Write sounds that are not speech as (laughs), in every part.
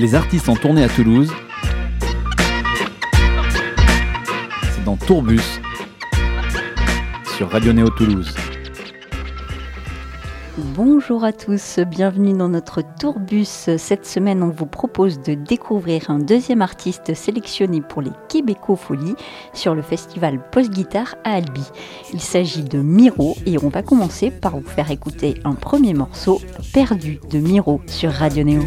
Les artistes en tournée à Toulouse. C'est dans Tourbus sur Radio Néo Toulouse. Bonjour à tous, bienvenue dans notre tourbus. Cette semaine, on vous propose de découvrir un deuxième artiste sélectionné pour les Québéco-Folies sur le festival Post-Guitare à Albi. Il s'agit de Miro et on va commencer par vous faire écouter un premier morceau, Perdu de Miro sur Radio Néo.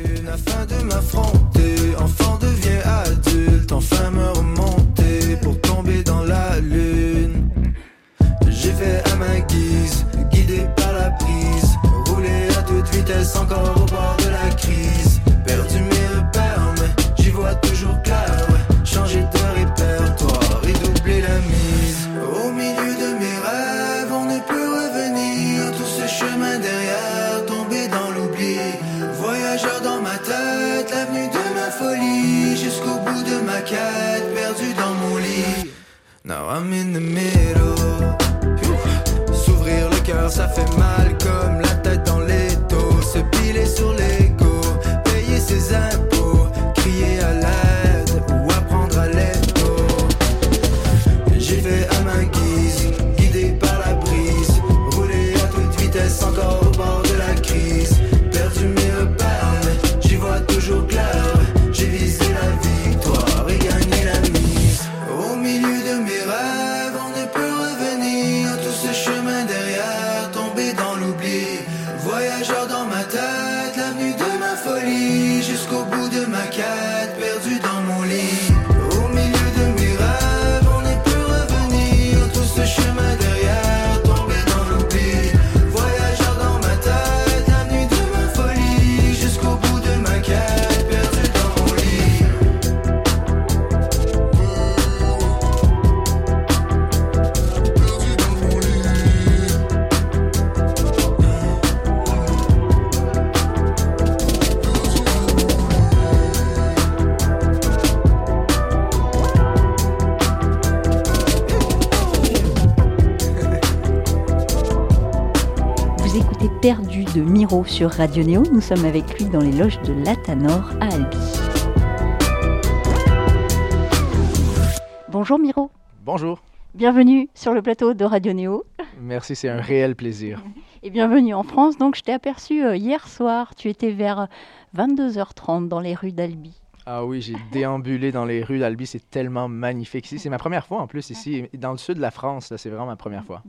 Perdu de Miro sur Radio Néo. Nous sommes avec lui dans les loges de Latanor à Albi. Bonjour Miro, Bonjour. bienvenue sur le plateau de Radio Néo Merci, c'est un réel plaisir. et bienvenue en France. Donc je t'ai aperçu euh, hier soir, tu étais vers 22h30 dans les rues d'Albi. Ah oui, j'ai déambulé dans les rues d'Albi, c'est tellement magnifique ici. C'est ma première fois en plus ici, dans le sud de la France, là, c'est vraiment ma première fois.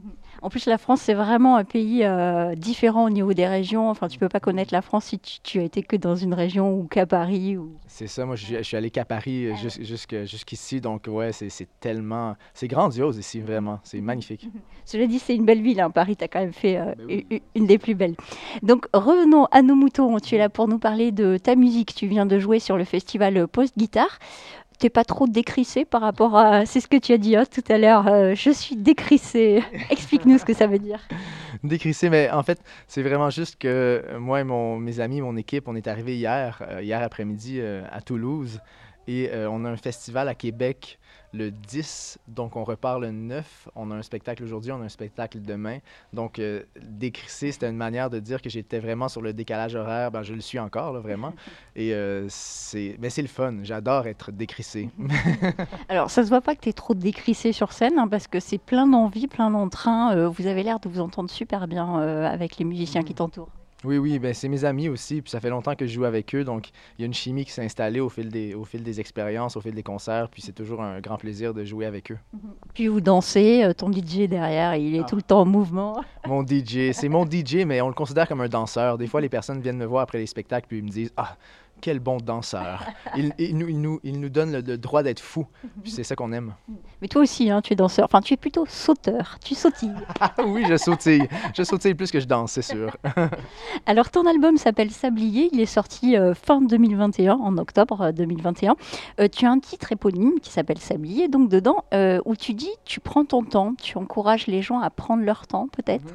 En plus, la France, c'est vraiment un pays euh, différent au niveau des régions. Enfin, tu peux pas connaître la France si tu, tu as été que dans une région ou qu'à Paris. Ou... C'est ça, moi je, suis- je suis allé qu'à Paris euh, jus- jusque- jusqu'ici, donc ouais, c'est tellement... C'est grandiose ici, vraiment, c'est magnifique. (laughs) Cela dit, c'est une belle ville. hein. Paris, tu as quand même fait euh, Ben oui. une des plus belles. Donc, revenons à nos moutons. Tu es là pour nous parler de ta musique. Tu viens de jouer sur le festival Post Guitare. Pas trop décrissé par rapport à. C'est ce que tu as dit hein, tout à l'heure. euh, je suis décrissé. (laughs) Explique-nous ce que ça veut dire. Décrissé, mais en fait, c'est vraiment juste que euh, moi et mes amis, mon équipe, on est arrivés hier, euh, hier après-midi à Toulouse, et on a un festival à Québec le 10, donc on repart le 9. On a un spectacle aujourd'hui, on a un spectacle demain. Donc, euh, décrisser, c'était une manière de dire que j'étais vraiment sur le décalage horaire. Ben, je le suis encore, là, vraiment. (laughs) Et euh, c'est... Mais c'est le fun. J'adore être décrissé. (laughs) Alors, ça se voit pas que tu es trop décrissé sur scène hein, parce que c'est plein d'envie, plein d'entrain. euh, vous avez l'air de vous entendre super bien euh, avec les musiciens qui t'entourent. Oui, oui, ben c'est mes amis aussi, puis ça fait longtemps que je joue avec eux, donc il y a une chimie qui s'est installée au fil des, au fil des expériences, au fil des concerts, puis c'est toujours un grand plaisir de jouer avec eux. Puis vous dansez, euh, ton DJ derrière, il est Ah. tout le temps en mouvement. (laughs) Mon DJ, c'est mon DJ, mais on le considère comme un danseur. Des fois, les personnes viennent me voir après les spectacles, puis ils me disent Ah, quel bon danseur. (laughs) Il, il nous, il, nous, il nous donne le, le droit d'être fou, c'est ça qu'on aime. Mais toi aussi, hein, tu es danseur. Enfin, tu es plutôt sauteur. Tu sautilles. (laughs) Ah oui, je sautille. Je sautille plus que je danse, c'est sûr. (laughs) Alors, ton album s'appelle Sablier. Il est sorti euh, fin 2021, en octobre euh, 2021. Euh, tu as un titre éponyme qui s'appelle Sablier, donc dedans, euh, où tu dis tu prends ton temps, tu encourages les gens à prendre leur temps, peut-être.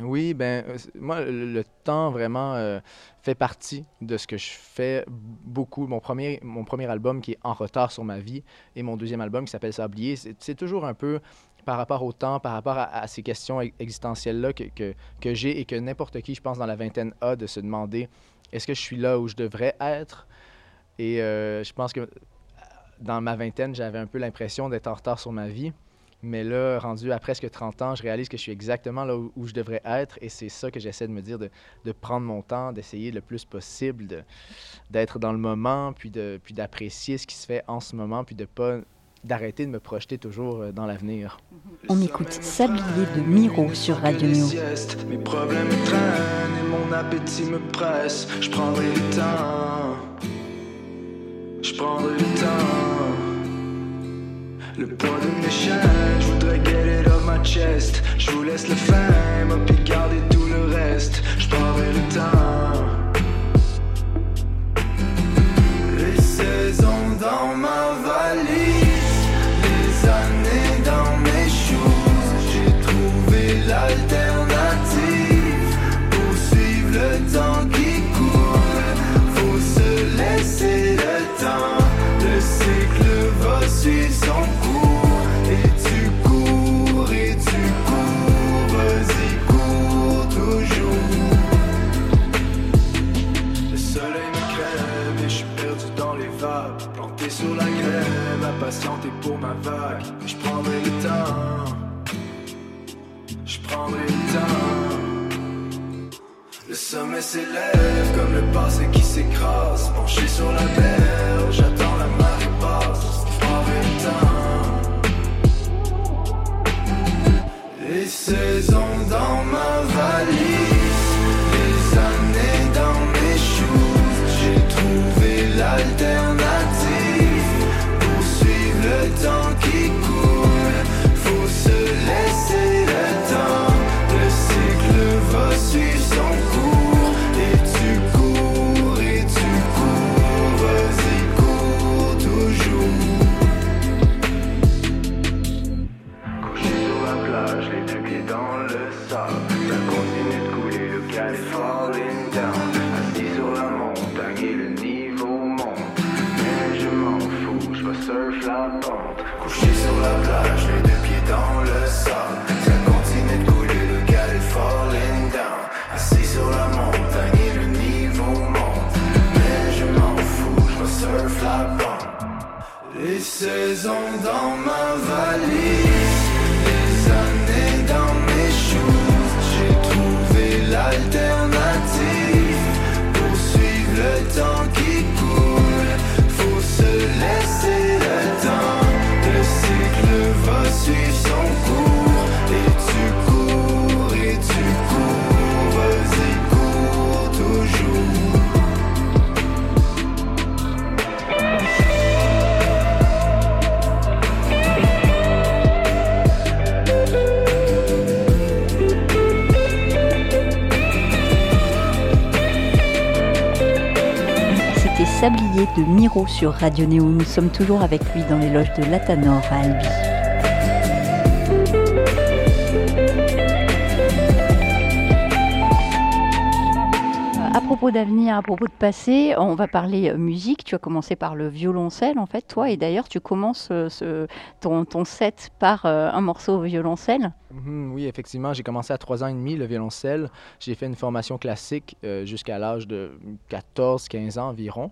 Oui, ben euh, moi le, temps vraiment euh, fait partie de ce que je fais beaucoup. Mon premier, mon premier album qui est en retard sur ma vie et mon deuxième album qui s'appelle Sablier, c'est toujours un peu par rapport au temps, par rapport à, ces questions existentielles-là que, que, que j'ai et que n'importe qui, je pense, dans la vingtaine a de se demander est-ce que je suis là où je devrais être? Et euh, je pense que dans ma vingtaine, j'avais un peu l'impression d'être en retard sur ma vie. Mais là, rendu à presque 30 ans, je réalise que je suis exactement là où, où je devrais être. Et c'est ça que j'essaie de me dire, de, de prendre mon temps, d'essayer le plus possible d'être dans le moment, puis de puis d'apprécier ce qui se fait en ce moment, puis de pas d'arrêter de me projeter toujours euh, dans l'avenir. On écoute Sablier de Miro sur Radio Néo. Mes problèmes me traînent et mon appétit me presse. Je prendrai le temps. Je prendrai le temps. Le poids de mes chaînes, je voudrais get it off my chest. Je vous laisse le fame, puis garder tout le reste. Je le temps. Miro sur Radio Néo. Nous sommes toujours avec lui dans les loges de Latanor à Albi. Euh, À propos d'avenir, à propos de passé, on va parler euh, musique. Tu as commencé par le violoncelle, en fait, toi, et d'ailleurs, tu commences euh, ton, set par un morceau au violoncelle. Mhm, oui, effectivement, j'ai commencé à 3 ans et demi le violoncelle. J'ai fait une formation classique jusqu'à l'âge de 14-15 ans environ,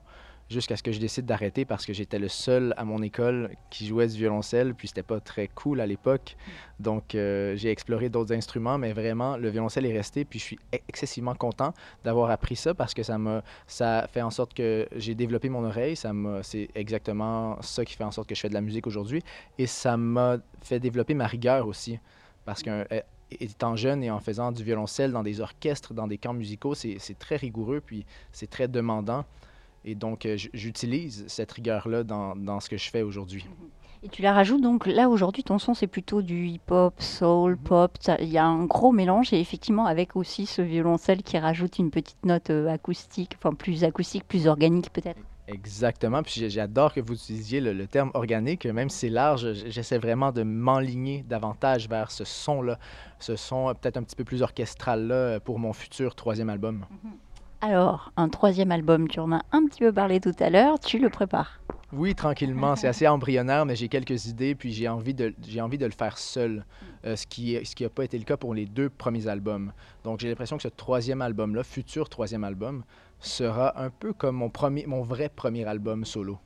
jusqu'à ce que je décide d'arrêter parce que j'étais le seul à mon école qui jouait du violoncelle, puis c'était pas très cool à l'époque. Donc euh, j'ai exploré d'autres instruments, mais vraiment le violoncelle est resté, puis je suis excessivement content d'avoir appris ça parce que ça m'a ça fait en sorte que j'ai développé mon oreille, ça c'est exactement ça qui fait en sorte que je fais de la musique aujourd'hui et ça m'a fait développer ma rigueur aussi parce qu'étant jeune et en faisant du violoncelle dans des orchestres, dans des camps musicaux, c'est très rigoureux, puis c'est très demandant. Et donc, euh, j'utilise cette rigueur-là dans, dans ce que je fais aujourd'hui. Et tu la rajoutes donc là aujourd'hui, ton son c'est plutôt du hip-hop, soul, pop. ça- Il y a un gros mélange et effectivement avec aussi ce violoncelle qui rajoute une petite note euh, acoustique, enfin plus acoustique, plus organique peut-être. Exactement. Puis j'adore que vous utilisiez le, le terme organique, même si c'est large, j'essaie vraiment de m'enligner davantage vers ce son-là, ce son euh, peut-être un petit peu plus orchestral-là pour mon futur troisième album. Alors, un troisième album, tu en as un petit peu parlé tout à l'heure, tu le prépares. Oui, tranquillement. C'est assez embryonnaire, mais j'ai quelques idées, puis j'ai envie de, j'ai envie de le faire seul, euh, ce qui ce qui n'a pas été le cas pour les deux premiers albums. Donc j'ai l'impression que ce troisième album-là, futur troisième album, sera un peu comme mon, premier, mon vrai premier album solo.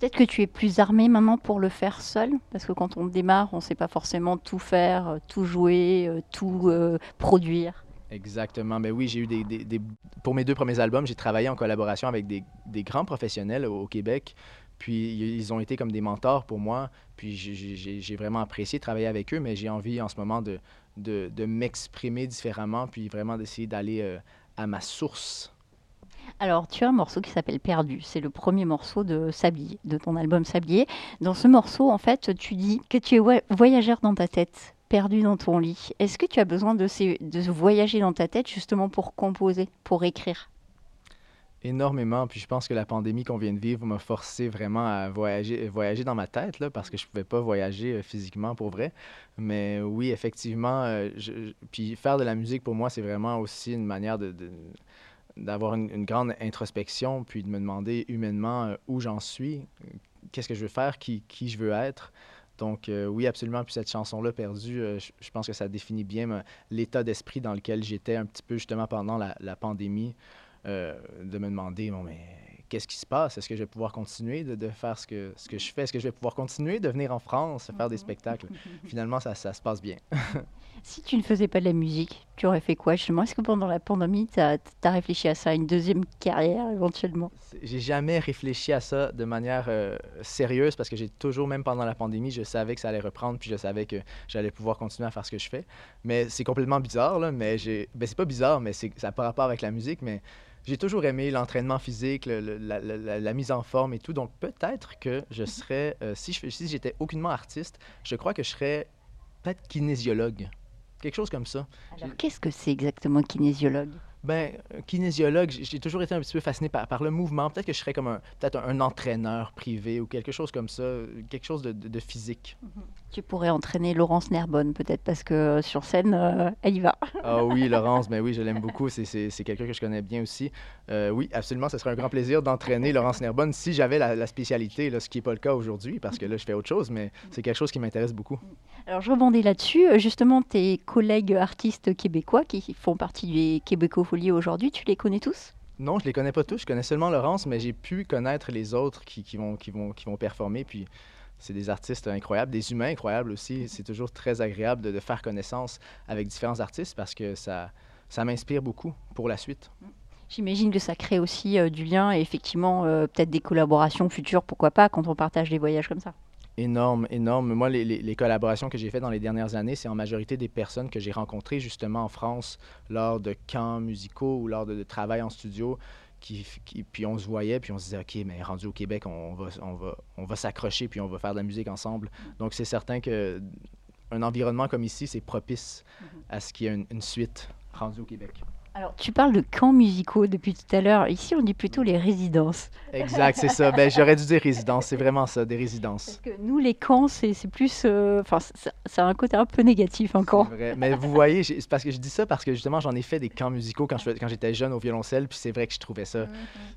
Peut-être que tu es plus armé maintenant pour le faire seul, parce que quand on démarre, on ne sait pas forcément tout faire, euh, tout jouer, euh, tout euh, produire. Exactement. Ben oui, j'ai eu des, Pour mes deux premiers albums, j'ai travaillé en collaboration avec des, des grands professionnels au, Québec. Puis ils ont été comme des mentors pour moi. Puis j'ai- vraiment apprécié travailler avec eux, mais j'ai envie en ce moment de, de, m'exprimer différemment, puis vraiment d'essayer d'aller euh, à ma source. Alors, tu as un morceau qui s'appelle Perdu. C'est le premier morceau de Sablier, de ton album Sablier. Dans ce morceau, en fait, tu dis que tu es voy- voyageur dans ta tête, perdu dans ton lit. Est-ce que tu as besoin de, voyager dans ta tête justement pour composer, pour écrire? Énormément. Puis je pense que la pandémie qu'on vient de vivre m'a forcé vraiment à voyager, voyager dans ma tête, là, parce que je pouvais pas voyager euh, physiquement pour vrai. Mais oui, effectivement, euh, puis faire de la musique pour moi, c'est vraiment aussi une manière de, d'avoir une, grande introspection, puis de me demander humainement euh, où j'en suis, qu'est-ce que je veux faire, qui, qui je veux être. Donc euh, oui, absolument. Puis cette chanson-là, Perdue, euh, je, pense que ça définit bien me- l'état d'esprit dans lequel j'étais un petit peu justement pendant la, pandémie, euh, de me demander, bon, mais qu'est-ce qui se passe? Est-ce que je vais pouvoir continuer de, de faire ce que, ce que je fais? Est-ce que je vais pouvoir continuer de venir en France, faire des spectacles? (laughs) Finalement, ça, ça se passe bien. (laughs) Si tu ne faisais pas de la musique, tu aurais fait quoi justement? Est-ce que pendant la pandémie, tu as, réfléchi à ça, une deuxième carrière éventuellement? J'ai jamais réfléchi à ça de manière euh, sérieuse parce que j'ai toujours, même pendant la pandémie, je savais que ça allait reprendre puis je savais que j'allais pouvoir continuer à faire ce que je fais. Mais c'est complètement bizarre, là, mais j'ai... Ben, c'est pas bizarre, mais ça n'a pas rapport avec la musique, mais j'ai toujours aimé l'entraînement physique, le- le- la, la- la- la mise en forme et tout. Donc peut-être que je serais, euh, si, je, fais- si j'étais aucunement artiste, je crois que je serais peut-être kinésiologue. Quelque chose comme ça. Alors, qu'est-ce que c'est exactement kinésiologue? Ben, euh, kinésiologue, j'ai toujours été un petit peu fasciné par, par le mouvement. Peut-être que je serais comme un, peut-être un, un entraîneur privé ou quelque chose comme ça, euh, quelque chose de, de- de physique. Tu pourrais entraîner Laurence Nerbonne peut-être parce que euh, sur scène, euh, elle y va. (laughs) Ah oui, Laurence, ben oui, je l'aime beaucoup. C'est- quelqu'un que je connais bien aussi. Euh, oui, absolument, ce serait un grand plaisir d'entraîner Laurence Nerbonne si j'avais la, la spécialité, là, ce qui n'est pas le cas aujourd'hui, parce que là, je fais autre chose, mais c'est quelque chose qui m'intéresse beaucoup. Alors je rebondis là-dessus. Justement, tes collègues artistes québécois qui font partie des Québécofolies aujourd'hui, tu les connais tous? Non, je les connais pas tous. Je connais seulement Laurence, mais j'ai pu connaître les autres qui, qui vont, qui, vont, qui vont performer. Puis c'est des artistes incroyables, des humains incroyables aussi. C'est toujours très agréable de, de faire connaissance avec différents artistes parce que ça, ça m'inspire beaucoup pour la suite. J'imagine que ça crée aussi euh, du lien et effectivement euh, peut-être des collaborations futures, pourquoi pas, quand on partage des voyages comme ça. Énorme, énorme. Moi, les, les- les collaborations que j'ai faites dans les dernières années, c'est en majorité des personnes que j'ai rencontrées justement en France lors de camps musicaux ou lors de, de travail en studio. Qui, qui- puis on se voyait, puis on se disait, OK, mais rendu au Québec, on va, on va, on va s'accrocher, puis on va faire de la musique ensemble. Donc c'est certain que un environnement comme ici, c'est propice à ce qu'il y ait une, une suite rendue au Québec. Alors tu parles de camps musicaux depuis tout à l'heure. Ici, on dit plutôt les résidences. Exact, c'est ça. Ben, j'aurais dû dire résidence. C'est vraiment ça, des résidences. Parce que nous, les camps, c'est plus... euh, Enfin, ça, ça a un côté un peu négatif, un camp. C'est vrai. Mais vous voyez, c'est parce que je dis ça parce que justement, j'en ai fait des camps musicaux quand je j'étais jeune au violoncelle, puis c'est vrai que je trouvais ça,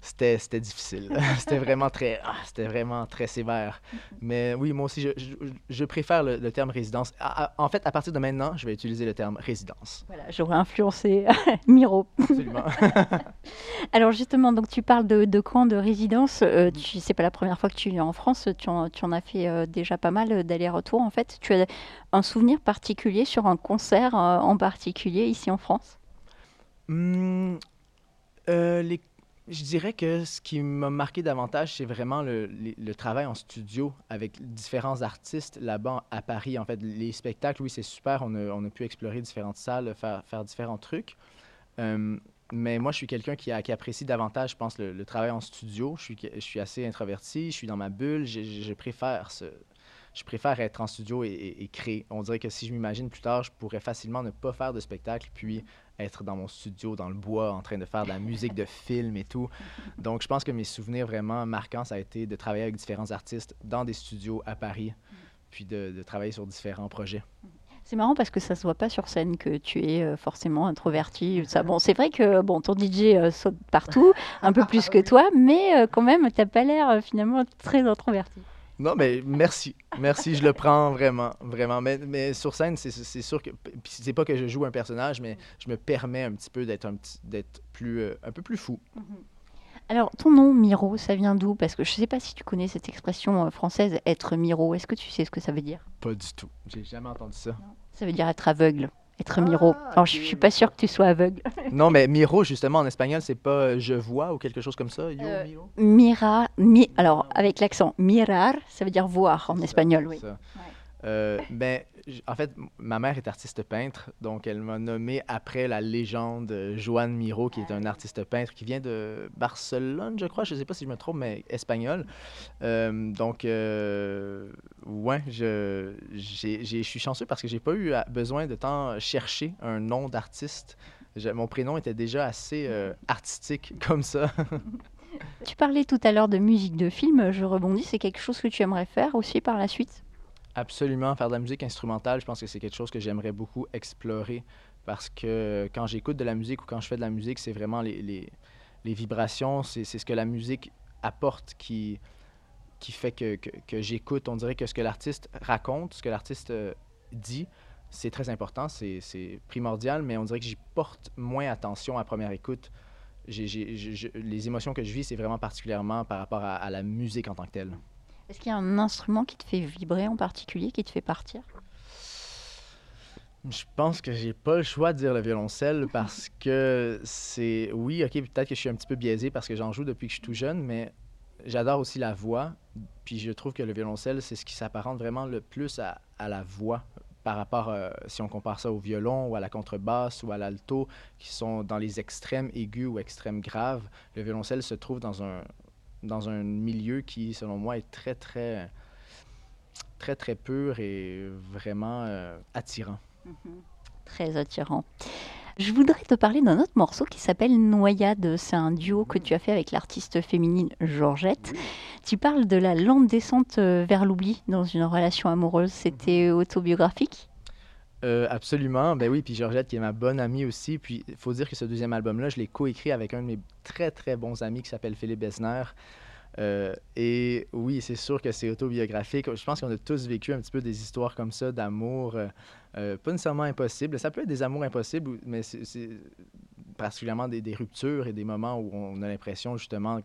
c'était c'était difficile. (laughs) c'était vraiment très, ah, c'était vraiment très sévère. Mais oui, moi aussi, je, je, je préfère le, le terme résidence. En fait, à partir de maintenant, je vais utiliser le terme résidence. Voilà, j'aurais influencé (laughs) Miro. (laughs) (laughs) Alors justement, donc tu parles de, de camps de résidence. Euh, tu c'est pas la première fois que tu es en France. Tu en, tu en as fait euh, déjà pas mal euh, d'allers-retours. En fait, tu as un souvenir particulier sur un concert euh, en particulier ici en France? Hmm, les- Je dirais que ce qui m'a marqué davantage, c'est vraiment le, travail en studio avec différents artistes là-bas à Paris. En fait, les spectacles, oui, c'est super. On a, on a pu explorer différentes salles, faire, faire différents trucs. Euh, mais moi, je suis quelqu'un qui, apprécie davantage, je pense, le, travail en studio. Je suis, assez introverti, je suis dans ma bulle. Je, préfère je préfère être en studio et, créer. On dirait que si je m'imagine plus tard, je pourrais facilement ne pas faire de spectacle, puis être dans mon studio, dans le bois, en train de faire de la musique de film et tout. Donc, je pense que mes souvenirs vraiment marquants, ça a été de travailler avec différents artistes dans des studios à Paris, puis de travailler sur différents projets. C'est marrant parce que ça se voit pas sur scène que tu es euh, forcément introverti. Ça, (laughs) bon, c'est vrai que bon, ton DJ euh, saute partout, (laughs) un peu plus que toi, mais euh, quand même, t'as pas l'air finalement très introverti. Non, mais merci. Merci, je le prends vraiment, vraiment. Mais, mais sur scène, c'est sûr que. C'est pas que je joue un personnage, mais je me permets un petit peu d'être un petit, d'être plus, euh, un peu plus fou. Alors, ton nom, Miro, ça vient d'où? Parce que je sais pas si tu connais cette expression euh, française, être Miro. Est-ce que tu sais ce que ça veut dire? Pas du tout. J'ai jamais entendu ça. Ça veut dire être aveugle, être Miro. Alors, je ok. suis pas sûre que tu sois aveugle. (laughs) non, mais Miro, justement, en espagnol, c'est pas euh, je vois ou quelque chose comme ça. Yo, Euh, Miro? Mira, mi, alors avec l'accent mirar, ça veut dire voir en C'est ça, espagnol, c'est oui. ça. Euh, ben, en fait, ma mère est artiste peintre, donc elle m'a nommé après la légende euh, Joan Miro, qui est un artiste peintre qui vient de Barcelone, je crois, je ne sais pas si je me trompe, mais espagnol. Euh, donc, euh, ouais, je, j'ai- j'ai- je suis chanceux parce que j'ai pas eu besoin de tant chercher un nom d'artiste. Je- Mon prénom était déjà assez artistique (laughs) comme ça. Tu parlais tout à l'heure de musique de film, je rebondis, c'est quelque chose que tu aimerais faire aussi par la suite? Absolument, faire de la musique instrumentale, je pense que c'est quelque chose que j'aimerais beaucoup explorer parce que quand j'écoute de la musique ou quand je fais de la musique, c'est vraiment les, les, vibrations, c'est ce que la musique apporte qui, qui fait que, que, j'écoute. On dirait que ce que l'artiste raconte, ce que l'artiste euh, dit, c'est très important, c'est primordial, mais on dirait que j'y porte moins attention à première écoute. Les émotions que je vis, c'est vraiment particulièrement par rapport à la musique en tant que telle. Est-ce qu'il y a un instrument qui te fait vibrer en particulier, qui te fait partir? Je pense que j'ai pas le choix de dire le violoncelle (laughs) parce que c'est. Oui, ok, peut-être que je suis un petit peu biaisé parce que j'en joue depuis que je suis tout jeune, mais j'adore aussi la voix. Puis je trouve que le violoncelle, c'est ce qui s'apparente vraiment le plus à, à la voix par rapport, euh, si on compare ça au violon ou à la contrebasse ou à l'alto, qui sont dans les extrêmes aigus ou extrêmes graves. Le violoncelle se trouve dans un, dans un milieu qui, selon moi, est très, très, très, très pur et vraiment euh, attirant. Très attirant. Je voudrais te parler d'un autre morceau qui s'appelle Noyade. C'est un duo que tu as fait avec l'artiste féminine Georgette. Tu parles de la lente descente euh, vers l'oubli dans une relation amoureuse. C'était autobiographique Euh, absolument. Ben oui, puis Georgette, qui est ma bonne amie aussi. Puis il faut dire que ce deuxième album-là, je l'ai coécrit avec un de mes très, très bons amis qui s'appelle Philippe Besner. Euh, et oui, c'est sûr que c'est autobiographique. Je pense qu'on a tous vécu un petit peu des histoires comme ça d'amour, euh, pas nécessairement impossibles. Ça peut être des amours impossibles, mais c'est particulièrement des, ruptures et des moments où on a l'impression justement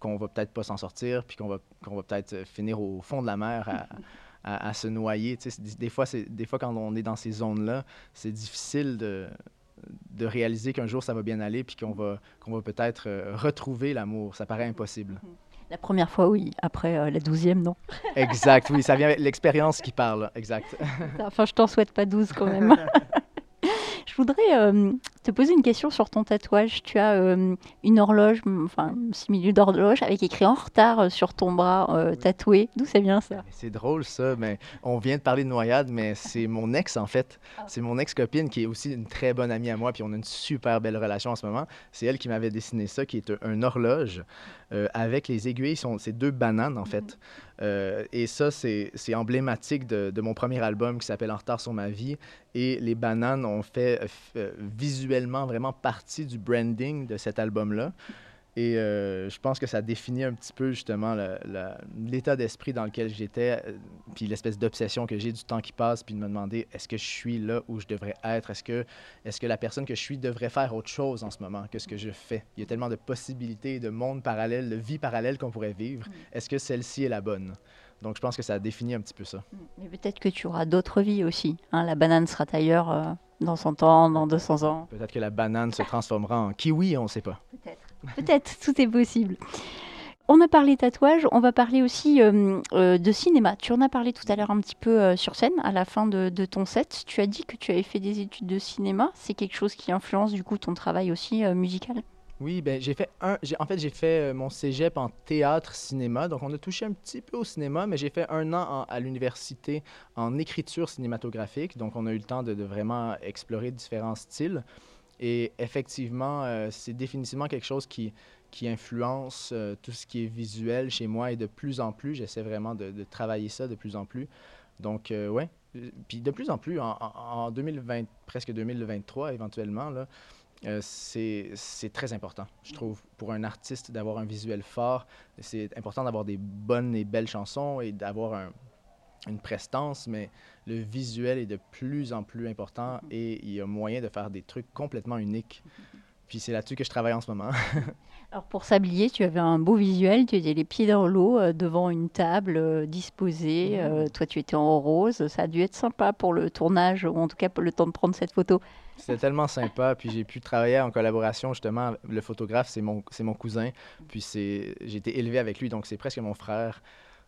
qu'on va peut-être pas s'en sortir, puis qu'on va, qu'on va peut-être finir au fond de la mer à- à se noyer. Tu sais, c'est- des, fois, des fois, quand on est dans ces zones-là, c'est difficile de, de réaliser qu'un jour ça va bien aller, puis qu'on va, qu'on va peut-être euh, retrouver l'amour. Ça paraît impossible. La première fois, oui. Après, euh, la douzième, non? (laughs) Exact, oui, ça vient avec l'expérience qui parle. Exact. (laughs) Enfin, je t'en souhaite pas 12 quand même. (laughs) je voudrais euh, te poser une question sur ton tatouage. Tu as euh, une horloge, enfin, simili d'horloge avec écrit en retard euh, sur ton bras euh, tatoué. D'où ça vient ça? C'est drôle ça, mais on vient de parler de noyade, mais c'est mon ex en fait. C'est mon ex-copine qui est aussi une très bonne amie à moi, puis on a une super belle relation en ce moment. C'est elle qui m'avait dessiné ça, qui est un, un horloge avec les aiguilles, c'est deux bananes en fait. Euh, et ça, c'est c'est emblématique de, de mon premier album qui s'appelle En retard sur ma vie. Et les bananes ont fait euh, euh, visuellement vraiment partie du branding de cet album-là. Et euh, je pense que ça définit un petit peu justement l'état d'esprit dans lequel j'étais, puis l'espèce d'obsession que j'ai du temps qui passe, puis de me demander est-ce que je suis là où je devrais être, est-ce que, est que la personne que je suis devrait faire autre chose en ce moment que ce que je fais? Il y a tellement de possibilités, de mondes parallèles, de vies parallèles qu'on pourrait vivre. Est-ce que celle-ci est la bonne? Donc je pense que ça définit un petit peu ça. Mais peut-être que tu auras d'autres vies aussi. hein? La banane sera ailleurs euh, dans 100 ans, dans 200 ans. Peut-être que la banane se transformera en kiwi, on ne sait pas. Peut-être. (laughs) Peut-être, tout est possible. On a parlé tatouage, on va parler aussi euh, euh, de cinéma. Tu en as parlé tout à l'heure un petit peu euh, sur scène, à la fin de, de ton set. Tu as dit que tu avais fait des études de cinéma. C'est quelque chose qui influence du coup ton travail aussi euh, musical? Oui, ben j'ai fait un. En fait, j'ai fait euh, mon cégep en théâtre cinéma, donc on a touché un petit peu au cinéma, mais j'ai fait un an à l'université en écriture cinématographique, donc on a eu le temps de, vraiment explorer différents styles. Et effectivement, euh, c'est définitivement quelque chose qui, influence euh, tout ce qui est visuel chez moi et de plus en plus, j'essaie vraiment de, travailler ça de plus en plus. Donc, euh, ouais, puis de plus en plus, en- en 2020, presque 2023 éventuellement, là, euh, c'est très important, je trouve, pour un artiste d'avoir un visuel fort. C'est important d'avoir des bonnes et belles chansons et d'avoir un- une prestance, mais le visuel est de plus en plus important et il y a moyen de faire des trucs complètement uniques. Puis c'est là-dessus que je travaille en ce moment. (laughs) Alors pour s'habiller, tu avais un beau visuel, tu étais les pieds dans l'eau euh, devant une table euh, disposée. Mhm. euh, toi, tu étais en rose. Ça a dû être sympa pour le tournage, ou en tout cas pour le temps de prendre cette photo. C'était tellement sympa, puis j'ai pu travailler en collaboration justement. Le photographe, c'est mon, c'est mon cousin, puis c'est, j'ai été élevé avec lui, donc c'est presque mon frère.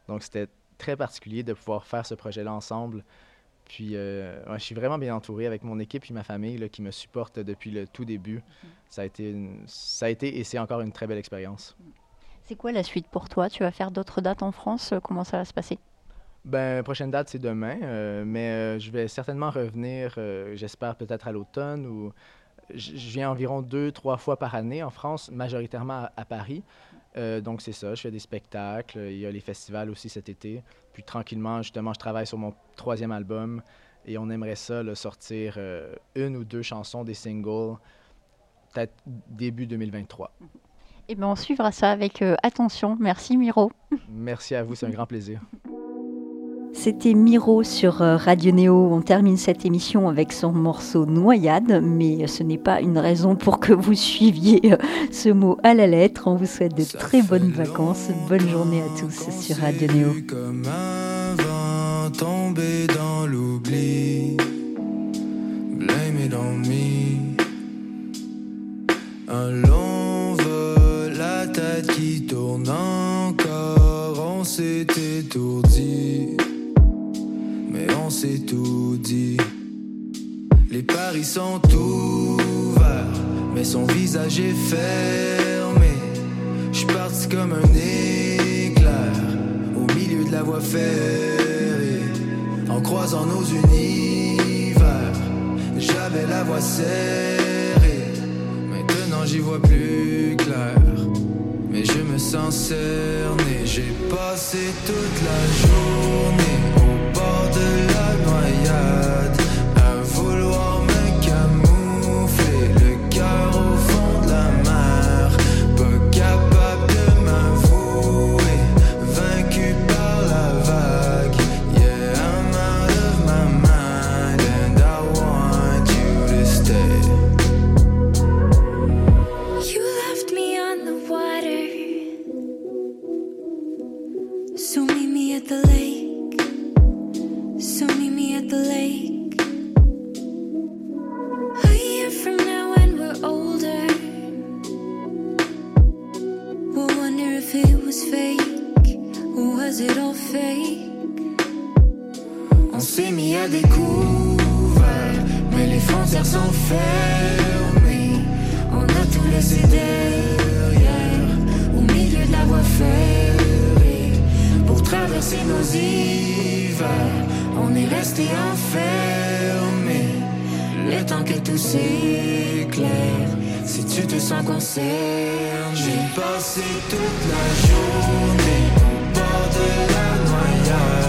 Donc c'était très particulier de pouvoir faire ce projet-là ensemble. Puis euh, ouais, je suis vraiment bien entouré avec mon équipe et ma famille là, qui me supportent depuis le tout début. Ça a été, une- ça a été et c'est encore une très belle expérience. C'est quoi la suite pour toi? Tu vas faire d'autres dates en France? Euh, Comment ça va se passer? Ben, prochaine date, c'est demain, euh, mais euh, je vais certainement revenir, j'espère peut-être à l'automne, ou je je viens environ deux, trois fois par année en France, majoritairement à, à Paris. Euh, donc c'est ça, je fais des spectacles, il y a les festivals aussi cet été. Puis tranquillement, justement, je travaille sur mon troisième album et on aimerait ça, là, sortir euh, une ou deux chansons, des singles, peut-être début 2023. Eh bien, on suivra ça avec euh, attention. Merci Miro. Merci à vous, c'est un grand plaisir. C'était Miro sur euh, Radio Néo. On termine cette émission avec son morceau Noyade, mais ce n'est pas une raison pour que vous suiviez euh, ce mot à la lettre. On vous souhaite de Ça très bonnes vacances. Bonne journée à tous sur Radio Néo. Comme un tombé dans l'oubli. Blame it on me. Un long vol, la tête qui tourne encore. On s'est étourdi. S'est tout dit. Les paris sont ouverts, mais son visage est fermé. J'suis parti comme un éclair au milieu de la voie ferrée. En croisant nos univers, j'avais la voix serrée. Maintenant j'y vois plus clair. Mais je me sens cerné. J'ai passé toute la journée So meet me at the lake. Temps que tout s'éclaire, si tu te sens concerné. J'ai passé toute la journée au bord de la noyade.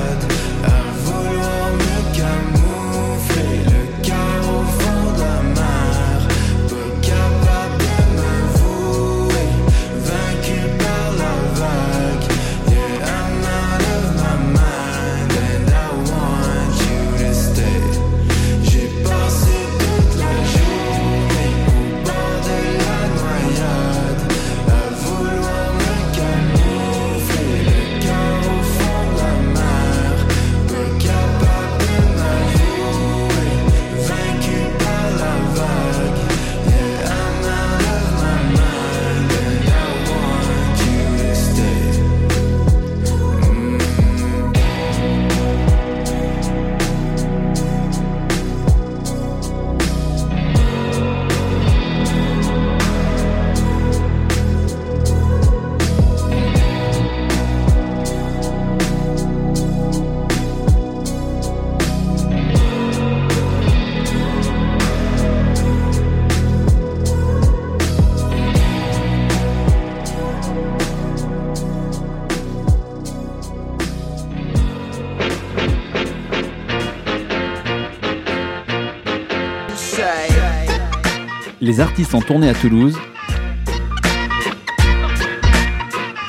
Les artistes en tournée à Toulouse.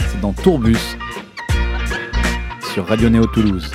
C'est dans Tourbus sur Radio Néo Toulouse.